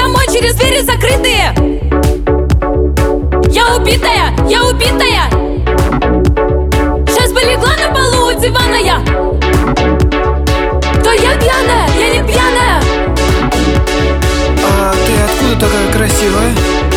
домой через двери закрытые. Я убитая, я убитая. Сейчас бы легла на полу у дивана я. То я пьяная, я не пьяная. А ты откуда такая красивая?